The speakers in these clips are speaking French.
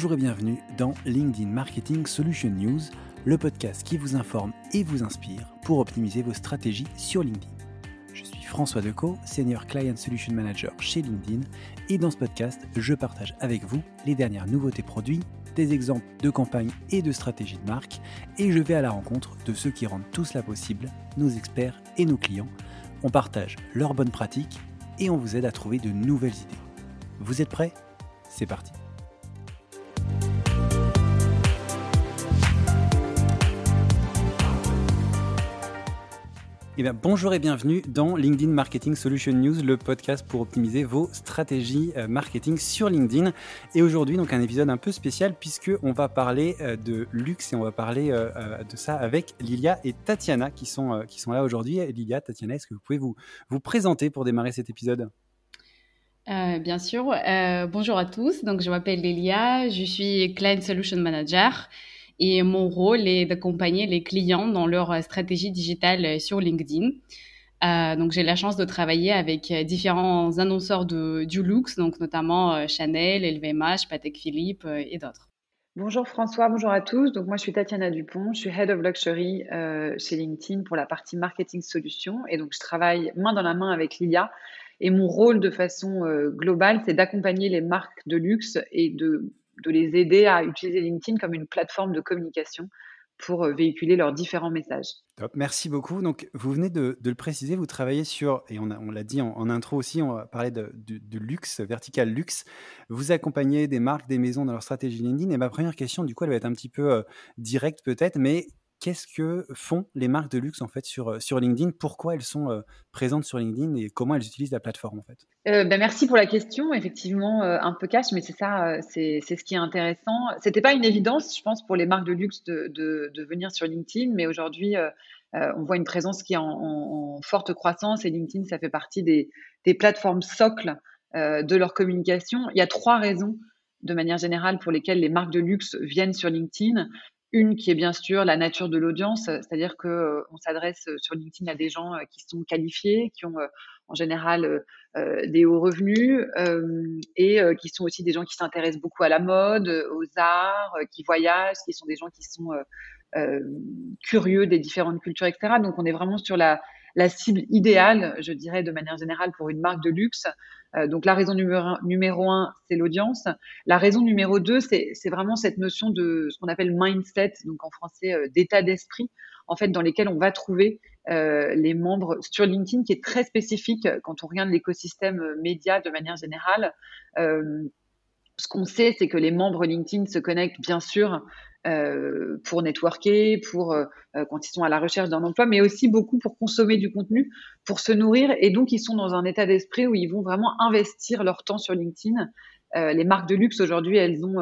Bonjour et bienvenue dans LinkedIn Marketing Solution News, le podcast qui vous informe et vous inspire pour optimiser vos stratégies sur LinkedIn. Je suis François Decaux, Senior Client Solution Manager chez LinkedIn et dans ce podcast, je partage avec vous les dernières nouveautés produits, des exemples de campagnes et de stratégies de marque et je vais à la rencontre de ceux qui rendent tout cela possible, nos experts et nos clients. On partage leurs bonnes pratiques et on vous aide à trouver de nouvelles idées. Vous êtes prêts? C'est parti Eh bonjour et bienvenue dans LinkedIn Marketing Solution News, le podcast pour optimiser vos stratégies euh, marketing sur LinkedIn. Et aujourd'hui, donc un épisode un peu spécial puisque on va parler euh, de luxe et on va parler euh, de ça avec Lilia et Tatiana qui sont, là aujourd'hui. Lilia, Tatiana, est-ce que vous pouvez vous, vous présenter pour démarrer cet épisode? Bien sûr. bonjour à tous. Donc, je m'appelle Lilia. Je suis Client Solution Manager. Et mon rôle est d'accompagner les clients dans leur stratégie digitale sur LinkedIn. Euh, donc j'ai la chance de travailler avec différents annonceurs de, du luxe, donc notamment euh, Chanel, LVMH, Patek Philippe euh, et d'autres. Bonjour François, bonjour à tous. Donc moi je suis Tatiana Dupont, je suis Head of Luxury chez LinkedIn pour la partie marketing solutions et donc je travaille main dans la main avec Lilia et mon rôle de façon globale c'est d'accompagner les marques de luxe et de de les aider à utiliser LinkedIn comme une plateforme de communication pour euh, véhiculer leurs différents messages. Merci beaucoup. Donc, vous venez de, le préciser, vous travaillez sur, et on, l'a dit en, intro aussi, on parler de, de, luxe, vertical luxe. Vous accompagnez des marques, des maisons dans leur stratégie LinkedIn. Et ma première question, du coup, elle va être un petit peu euh, directe peut-être, mais qu'est-ce que font les marques de luxe en fait sur, euh, LinkedIn? Pourquoi elles sont euh, présentes sur LinkedIn et comment elles utilisent la plateforme en fait? Euh, ben Merci pour la question. Effectivement, un peu cash, mais c'est ça, c'est ce qui est intéressant. C'était pas une évidence, je pense, pour les marques de luxe de, de, venir sur LinkedIn, mais aujourd'hui, on voit une présence qui est en, forte croissance et LinkedIn, ça fait partie des, des plateformes socles de leur communication. Il y a trois raisons de manière générale pour lesquelles les marques de luxe viennent sur LinkedIn. Une qui est bien sûr la nature de l'audience, c'est-à-dire que euh, on s'adresse euh, sur LinkedIn à des gens euh, qui sont qualifiés, qui ont en général des hauts revenus et qui sont aussi des gens qui s'intéressent beaucoup à la mode, aux arts, qui voyagent, qui sont des gens qui sont curieux des différentes cultures, etc. Donc on est vraiment sur la, la cible idéale, je dirais, de manière générale pour une marque de luxe. Euh, donc la raison numéro, un, c'est l'audience. La raison numéro deux, c'est vraiment cette notion de ce qu'on appelle mindset, donc en français euh, d'état d'esprit, en fait, dans lesquels on va trouver euh, les membres sur LinkedIn, qui est très spécifique quand on regarde l'écosystème média de manière générale. ce qu'on sait, c'est que les membres LinkedIn se connectent bien sûr euh, pour networker, pour euh, euh, quand ils sont à la recherche d'un emploi, mais aussi beaucoup pour consommer du contenu, pour se nourrir. Et donc, ils sont dans un état d'esprit où ils vont vraiment investir leur temps sur LinkedIn. les marques de luxe aujourd'hui, elles ont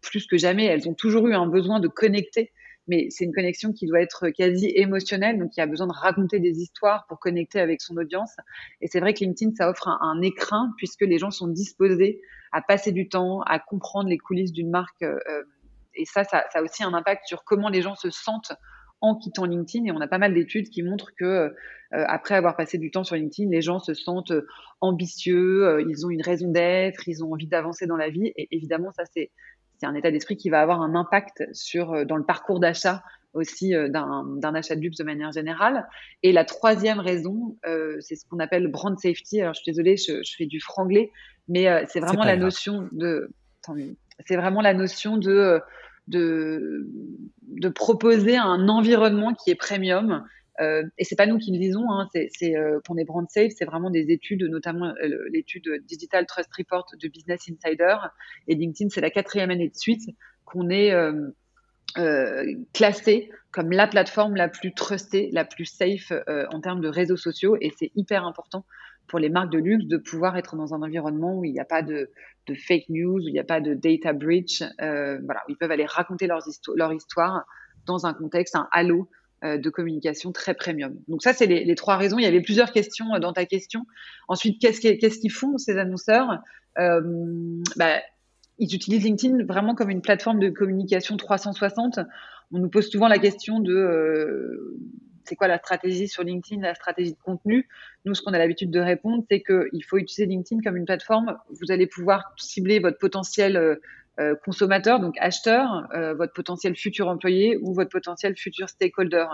plus que jamais, elles ont toujours eu un besoin de connecter mais c'est une connexion qui doit être quasi émotionnelle, donc il y a besoin de raconter des histoires pour connecter avec son audience. Et c'est vrai que LinkedIn, ça offre un, un, écrin puisque les gens sont disposés à passer du temps, à comprendre les coulisses d'une marque et ça, ça, a aussi un impact sur comment les gens se sentent en quittant LinkedIn. Et on a pas mal d'études qui montrent que euh, après avoir passé du temps sur LinkedIn, les gens se sentent euh, ambitieux, euh, ils ont une raison d'être, ils ont envie d'avancer dans la vie. Et évidemment, ça c'est un état d'esprit qui va avoir un impact sur dans le parcours d'achat aussi d'un achat de luxe de manière générale. Et la troisième raison, c'est ce qu'on appelle brand safety. Alors je suis désolée, je, je fais du franglais, mais c'est vraiment la notion de c'est vraiment la notion de de, de proposer un environnement qui est premium. Euh, et c'est pas nous qui le disons, hein, c'est euh, qu'on est brand safe, c'est vraiment des études, notamment euh, l'étude Digital Trust Report de Business Insider et LinkedIn, c'est la quatrième année de suite qu'on est euh, euh, classé comme la plateforme la plus trustée, la plus safe en termes de réseaux sociaux, et c'est hyper important pour les marques de luxe de pouvoir être dans un environnement où il n'y a pas de, fake news, où il n'y a pas de data breach, euh, voilà, ils peuvent aller raconter leur histoire dans un contexte, un halo euh, de communication très premium. Donc ça, c'est les, trois raisons. Il y avait plusieurs questions euh, dans ta question. Ensuite, qu'est-ce qu'ils font ces annonceurs? Bah, Ils utilisent LinkedIn vraiment comme une plateforme de communication 360. On nous pose souvent la question de c'est quoi la stratégie sur LinkedIn, la stratégie de contenu? Nous, ce qu'on a l'habitude de répondre, c'est qu'il faut utiliser LinkedIn comme une plateforme. Vous allez pouvoir cibler votre potentiel euh, consommateur, donc acheteur, votre potentiel futur employé ou votre potentiel futur stakeholder.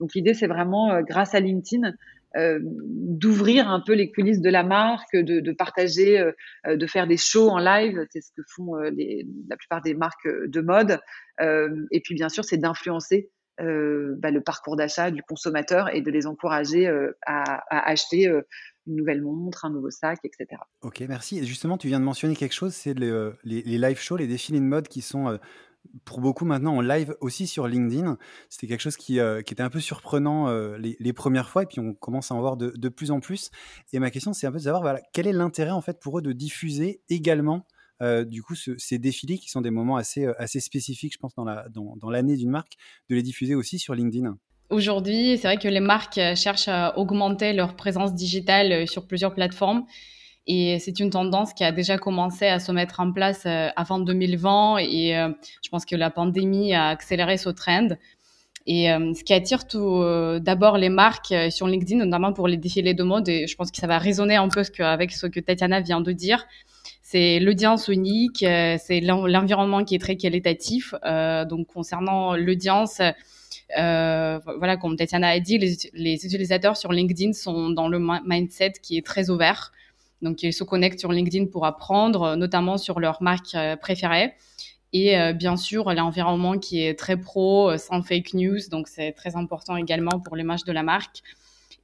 Donc l'idée, c'est vraiment, grâce à LinkedIn, euh, d'ouvrir un peu les coulisses de la marque, de, partager, euh, euh, de faire des shows en live, c'est ce que font la plupart des marques de mode. et puis bien sûr, c'est d'influencer bah, le parcours d'achat du consommateur et de les encourager à, à, acheter une nouvelle montre, un nouveau sac, etc. Ok, merci. Justement, tu viens de mentionner quelque chose, c'est les, live shows, les défilés de mode qui sont pour beaucoup maintenant en live aussi sur LinkedIn. C'était quelque chose qui, euh, était un peu surprenant euh, les, premières fois et puis on commence à en voir de, plus en plus. Et ma question, c'est un peu de savoir quel est l'intérêt en fait pour eux de diffuser également euh, du coup ce, ces défilés qui sont des moments assez, assez spécifiques, je pense, dans l'année d'une marque, de les diffuser aussi sur LinkedIn. Aujourd'hui, c'est vrai que les marques cherchent à augmenter leur présence digitale sur plusieurs plateformes. Et c'est une tendance qui a déjà commencé à se mettre en place euh, avant 2020 et euh, je pense que la pandémie a accéléré ce trend. Et euh, ce qui attire tout d'abord les marques sur LinkedIn, notamment pour les défilés de mode, et je pense que ça va résonner un peu avec ce que Tatiana vient de dire, c'est l'audience unique, c'est l'environnement qui est très qualitatif. donc concernant l'audience, voilà, comme Tatiana a dit, les, utilisateurs sur LinkedIn sont dans le mindset qui est très ouvert. Donc, ils se connectent sur LinkedIn pour apprendre, euh, notamment sur leur marque euh, préférée. Et euh, bien sûr, l'environnement qui est très pro, sans fake news. Donc, c'est très important également pour l'image de la marque.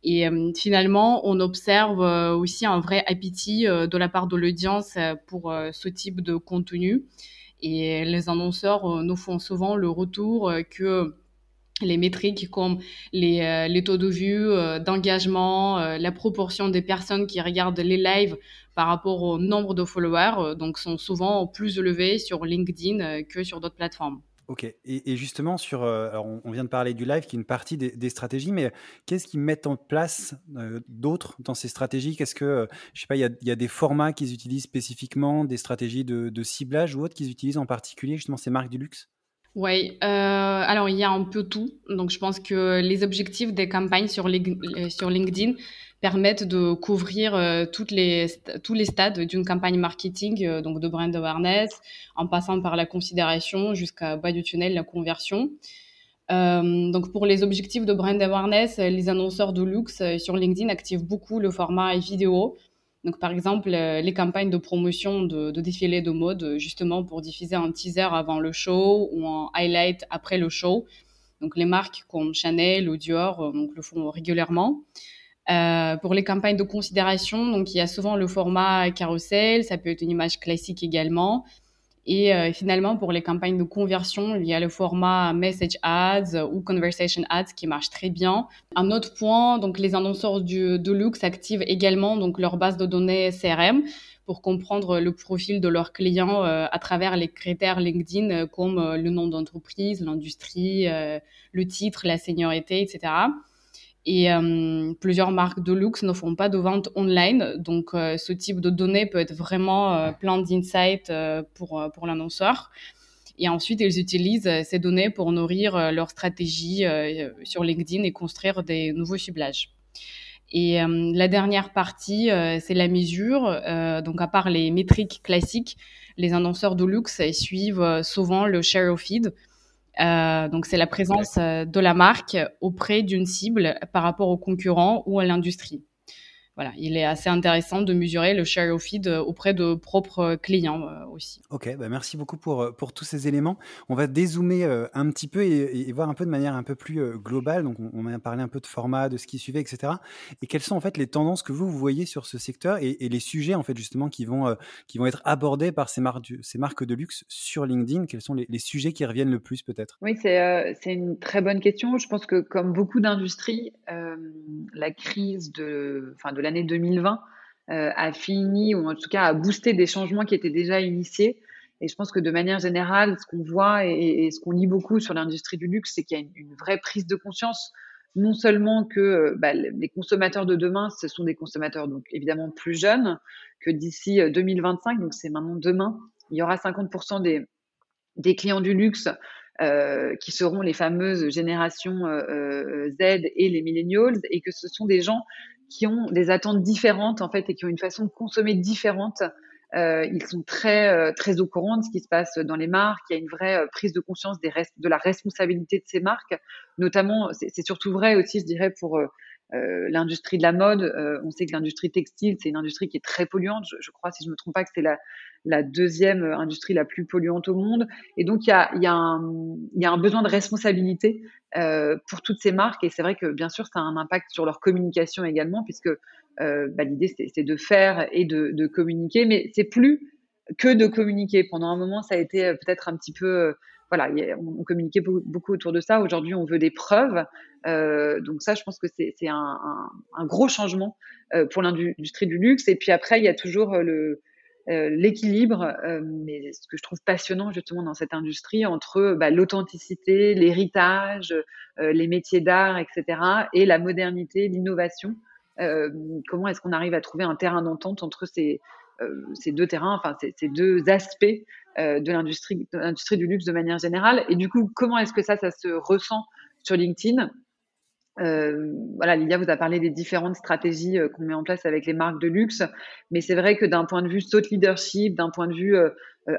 Et finalement, on observe aussi un vrai appétit de la part de l'audience pour ce type de contenu. Et les annonceurs nous font souvent le retour que les métriques comme les, euh, taux de vue, euh, d'engagement, euh, la proportion des personnes qui regardent les lives par rapport au nombre de followers, donc sont souvent plus élevés sur LinkedIn que sur d'autres plateformes. Ok, et, et, justement, sur, alors on, vient de parler du live qui est une partie des, des stratégies, mais qu'est-ce qu'ils mettent en place d'autres dans ces stratégies? Qu'est-ce que, je sais pas, il y a, y a, des formats qu'ils utilisent spécifiquement, des stratégies de, de ciblage ou autres qu'ils utilisent en particulier, justement ces marques du luxe? Oui, euh, alors il y a un peu tout. Donc je pense que les objectifs des campagnes sur, euh, LinkedIn permettent de couvrir euh, tous les stades d'une campagne marketing, donc de brand awareness, en passant par la considération jusqu'à bas du tunnel, la conversion. donc pour les objectifs de brand awareness, les annonceurs de luxe sur LinkedIn activent beaucoup le format vidéo donc, par exemple, euh, les campagnes de promotion de, défilés de mode, justement pour diffuser un teaser avant le show ou un highlight après le show. Donc, les marques comme Chanel ou Dior euh, le font régulièrement. Euh, pour les campagnes de considération, donc il y a souvent le format carousel, ça peut être une image classique également. Et euh, finalement, pour les campagnes de conversion, il y a le format Message Ads ou Conversation Ads qui marche très bien. Un autre point, donc les annonceurs du, de luxe activent également donc leur base de données CRM pour comprendre le profil de leurs clients euh, à travers les critères LinkedIn euh, comme le nom d'entreprise, l'industrie, le titre, la seniorité, etc. Et euh, plusieurs marques de luxe ne font pas de vente online. Donc, euh, ce type de données peut être vraiment euh, plein d'insights pour, pour l'annonceur. Et ensuite, ils utilisent ces données pour nourrir leur stratégie sur LinkedIn et construire des nouveaux ciblages. Et la dernière partie, c'est la mesure. donc, à part les métriques classiques, les annonceurs de luxe suivent souvent le share of feed, euh, donc, c'est la présence euh, de la marque auprès d'une cible par rapport aux concurrents ou à l'industrie voilà, il est assez intéressant de mesurer le share of feed euh, auprès de propres clients euh, aussi. Ok, bah merci beaucoup pour, euh, pour tous ces éléments. On va dézoomer un petit peu et, voir un peu de manière un peu plus globale. Donc, on, on a parlé un peu de format, de ce qui suivait, etc. Et quelles sont en fait les tendances que vous, vous voyez sur ce secteur et, les sujets en fait justement qui vont, qui vont être abordés par ces marques, ces marques de luxe sur LinkedIn? Quels sont les, les sujets qui reviennent le plus peut-être? Oui, c'est c'est une très bonne question. Je pense que comme beaucoup d'industries, la crise de, enfin, de la l'année 2020 euh, a fini, ou en tout cas a boosté des changements qui étaient déjà initiés. Et je pense que de manière générale, ce qu'on voit et, ce qu'on lit beaucoup sur l'industrie du luxe, c'est qu'il y a une, vraie prise de conscience, non seulement que euh, bah, les consommateurs de demain, ce sont des consommateurs donc évidemment plus jeunes, que d'ici 2025, euh, donc c'est maintenant demain, il y aura 50% des, des clients du luxe qui seront les fameuses générations Z et les millennials, et que ce sont des gens qui ont des attentes différentes en fait et qui ont une façon de consommer différente ils sont très très au courant de ce qui se passe dans les marques. Il y a une vraie prise de conscience des de la responsabilité de ces marques, notamment. C'est surtout vrai aussi, je dirais, pour euh, l'industrie de la mode, euh, on sait que l'industrie textile, c'est une industrie qui est très polluante. Je, crois, si je me trompe pas, que c'est la, deuxième industrie la plus polluante au monde. Et donc, il y a, y, y a, un besoin de responsabilité euh, pour toutes ces marques. Et c'est vrai que, bien sûr, ça a un impact sur leur communication également, puisque euh, bah, l'idée, c'est de faire et de, de communiquer. Mais c'est plus que de communiquer. Pendant un moment, ça a été peut-être un petit peu voilà, on, communiquait beaucoup, autour de ça. Aujourd'hui, on veut des preuves. Euh, donc ça, je pense que c'est un, gros changement euh, pour l'industrie du luxe. Et puis après, il y a toujours euh, l'équilibre, mais ce que je trouve passionnant justement dans cette industrie entre bah, l'authenticité, l'héritage, les métiers d'art, etc., et la modernité, l'innovation. comment est-ce qu'on arrive à trouver un terrain d'entente entre ces, deux terrains, enfin ces, deux aspects de l'industrie, du luxe de manière générale. Et du coup, comment est-ce que ça, ça se ressent sur LinkedIn? Euh, voilà, Lilia vous a parlé des différentes stratégies euh, qu'on met en place avec les marques de luxe, mais c'est vrai que d'un point de vue thought leadership, d'un point de vue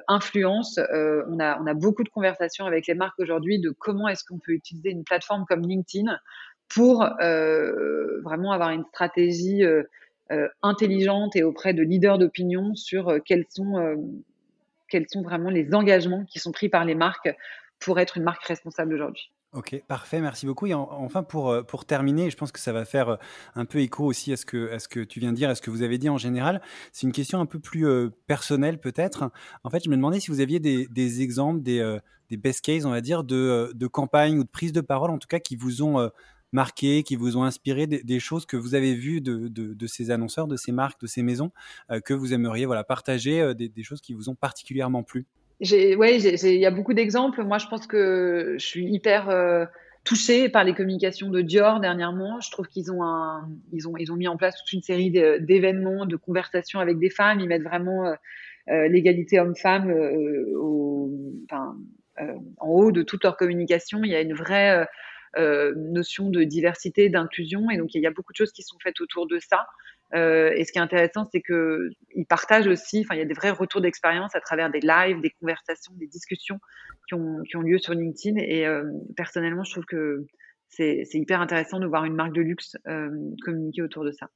influence, on, a, on a beaucoup de conversations avec les marques aujourd'hui de comment est-ce qu'on peut utiliser une plateforme comme LinkedIn pour vraiment avoir une stratégie intelligente et auprès de leaders d'opinion sur quels sont quels sont vraiment les engagements qui sont pris par les marques pour être une marque responsable aujourd'hui. Ok, parfait, merci beaucoup. Et enfin, pour, euh, pour terminer, je pense que ça va faire euh, un peu écho aussi à ce que, à ce que tu viens de dire, à ce que vous avez dit en général. C'est une question un peu plus euh, personnelle peut-être. En fait, je me demandais si vous aviez des, des exemples, des, des best cases, on va dire, de, de campagnes ou de prises de parole, en tout cas, qui vous ont marqué, qui vous ont inspiré, des, choses que vous avez vues de, de, ces annonceurs, de ces marques, de ces maisons, euh, que vous aimeriez voilà, partager, euh, des, choses qui vous ont particulièrement plu? Oui, il y a beaucoup d'exemples. Moi, je pense que je suis hyper euh, touchée par les communications de Dior dernièrement. Je trouve qu'ils ont, ils ont, ils ont mis en place toute une série d'événements, de conversations avec des femmes. Ils mettent vraiment l'égalité homme-femme en haut de toute leur communication. Il y a une vraie notion de diversité, d'inclusion. Et donc, il y a beaucoup de choses qui sont faites autour de ça. Euh, et ce qui est intéressant, c'est qu'ils partagent aussi, enfin, il y a des vrais retours d'expérience à travers des lives, des conversations, des discussions qui ont, qui ont lieu sur LinkedIn. Et euh, personnellement, je trouve que c'est hyper intéressant de voir une marque de luxe communiquer autour de ça.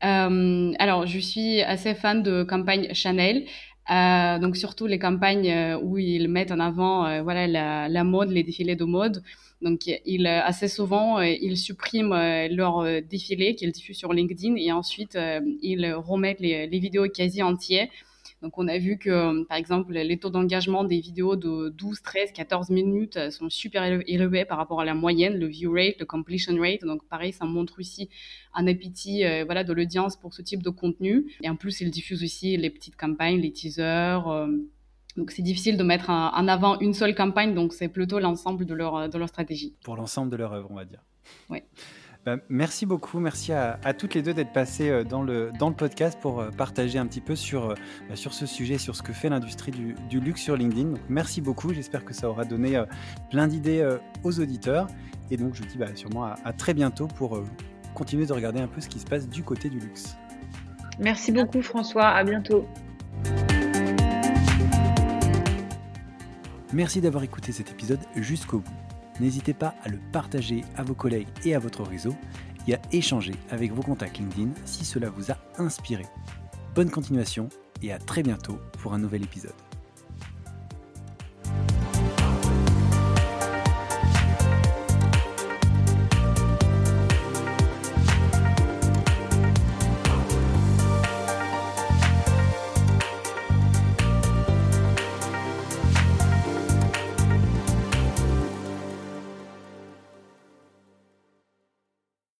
alors, je suis assez fan de campagne Chanel. Euh, donc surtout les campagnes où ils mettent en avant voilà la, la, mode, les défilés de mode. Donc, ils, assez souvent, euh, ils suppriment euh, leur euh, défilé qu'ils diffusent sur LinkedIn et ensuite, ils remettent les, les vidéos quasi entières. Donc, on a vu que, par exemple, les taux d'engagement des vidéos de 12, 13, 14 minutes sont super élevés par rapport à la moyenne, le view rate, le completion rate. Donc, pareil, ça montre aussi un appétit voilà, de l'audience pour ce type de contenu. Et en plus, ils diffusent aussi les petites campagnes, les teasers. Donc c'est difficile de mettre en avant une seule campagne, donc c'est plutôt l'ensemble de leur, de leur stratégie. Pour l'ensemble de leur œuvre, on va dire. Oui. Bah, merci beaucoup, merci à, toutes les deux d'être passées euh, dans le, dans le podcast pour euh, partager un petit peu sur, euh, bah, sur ce sujet, sur ce que fait l'industrie du, du, luxe sur LinkedIn. Donc, merci beaucoup, j'espère que ça aura donné plein d'idées aux auditeurs. Et donc je dis bah, sûrement à, à, très bientôt pour continuer de regarder un peu ce qui se passe du côté du luxe. Merci beaucoup François, à bientôt. Merci d'avoir écouté cet épisode jusqu'au bout. N'hésitez pas à le partager à vos collègues et à votre réseau et à échanger avec vos contacts LinkedIn si cela vous a inspiré. Bonne continuation et à très bientôt pour un nouvel épisode.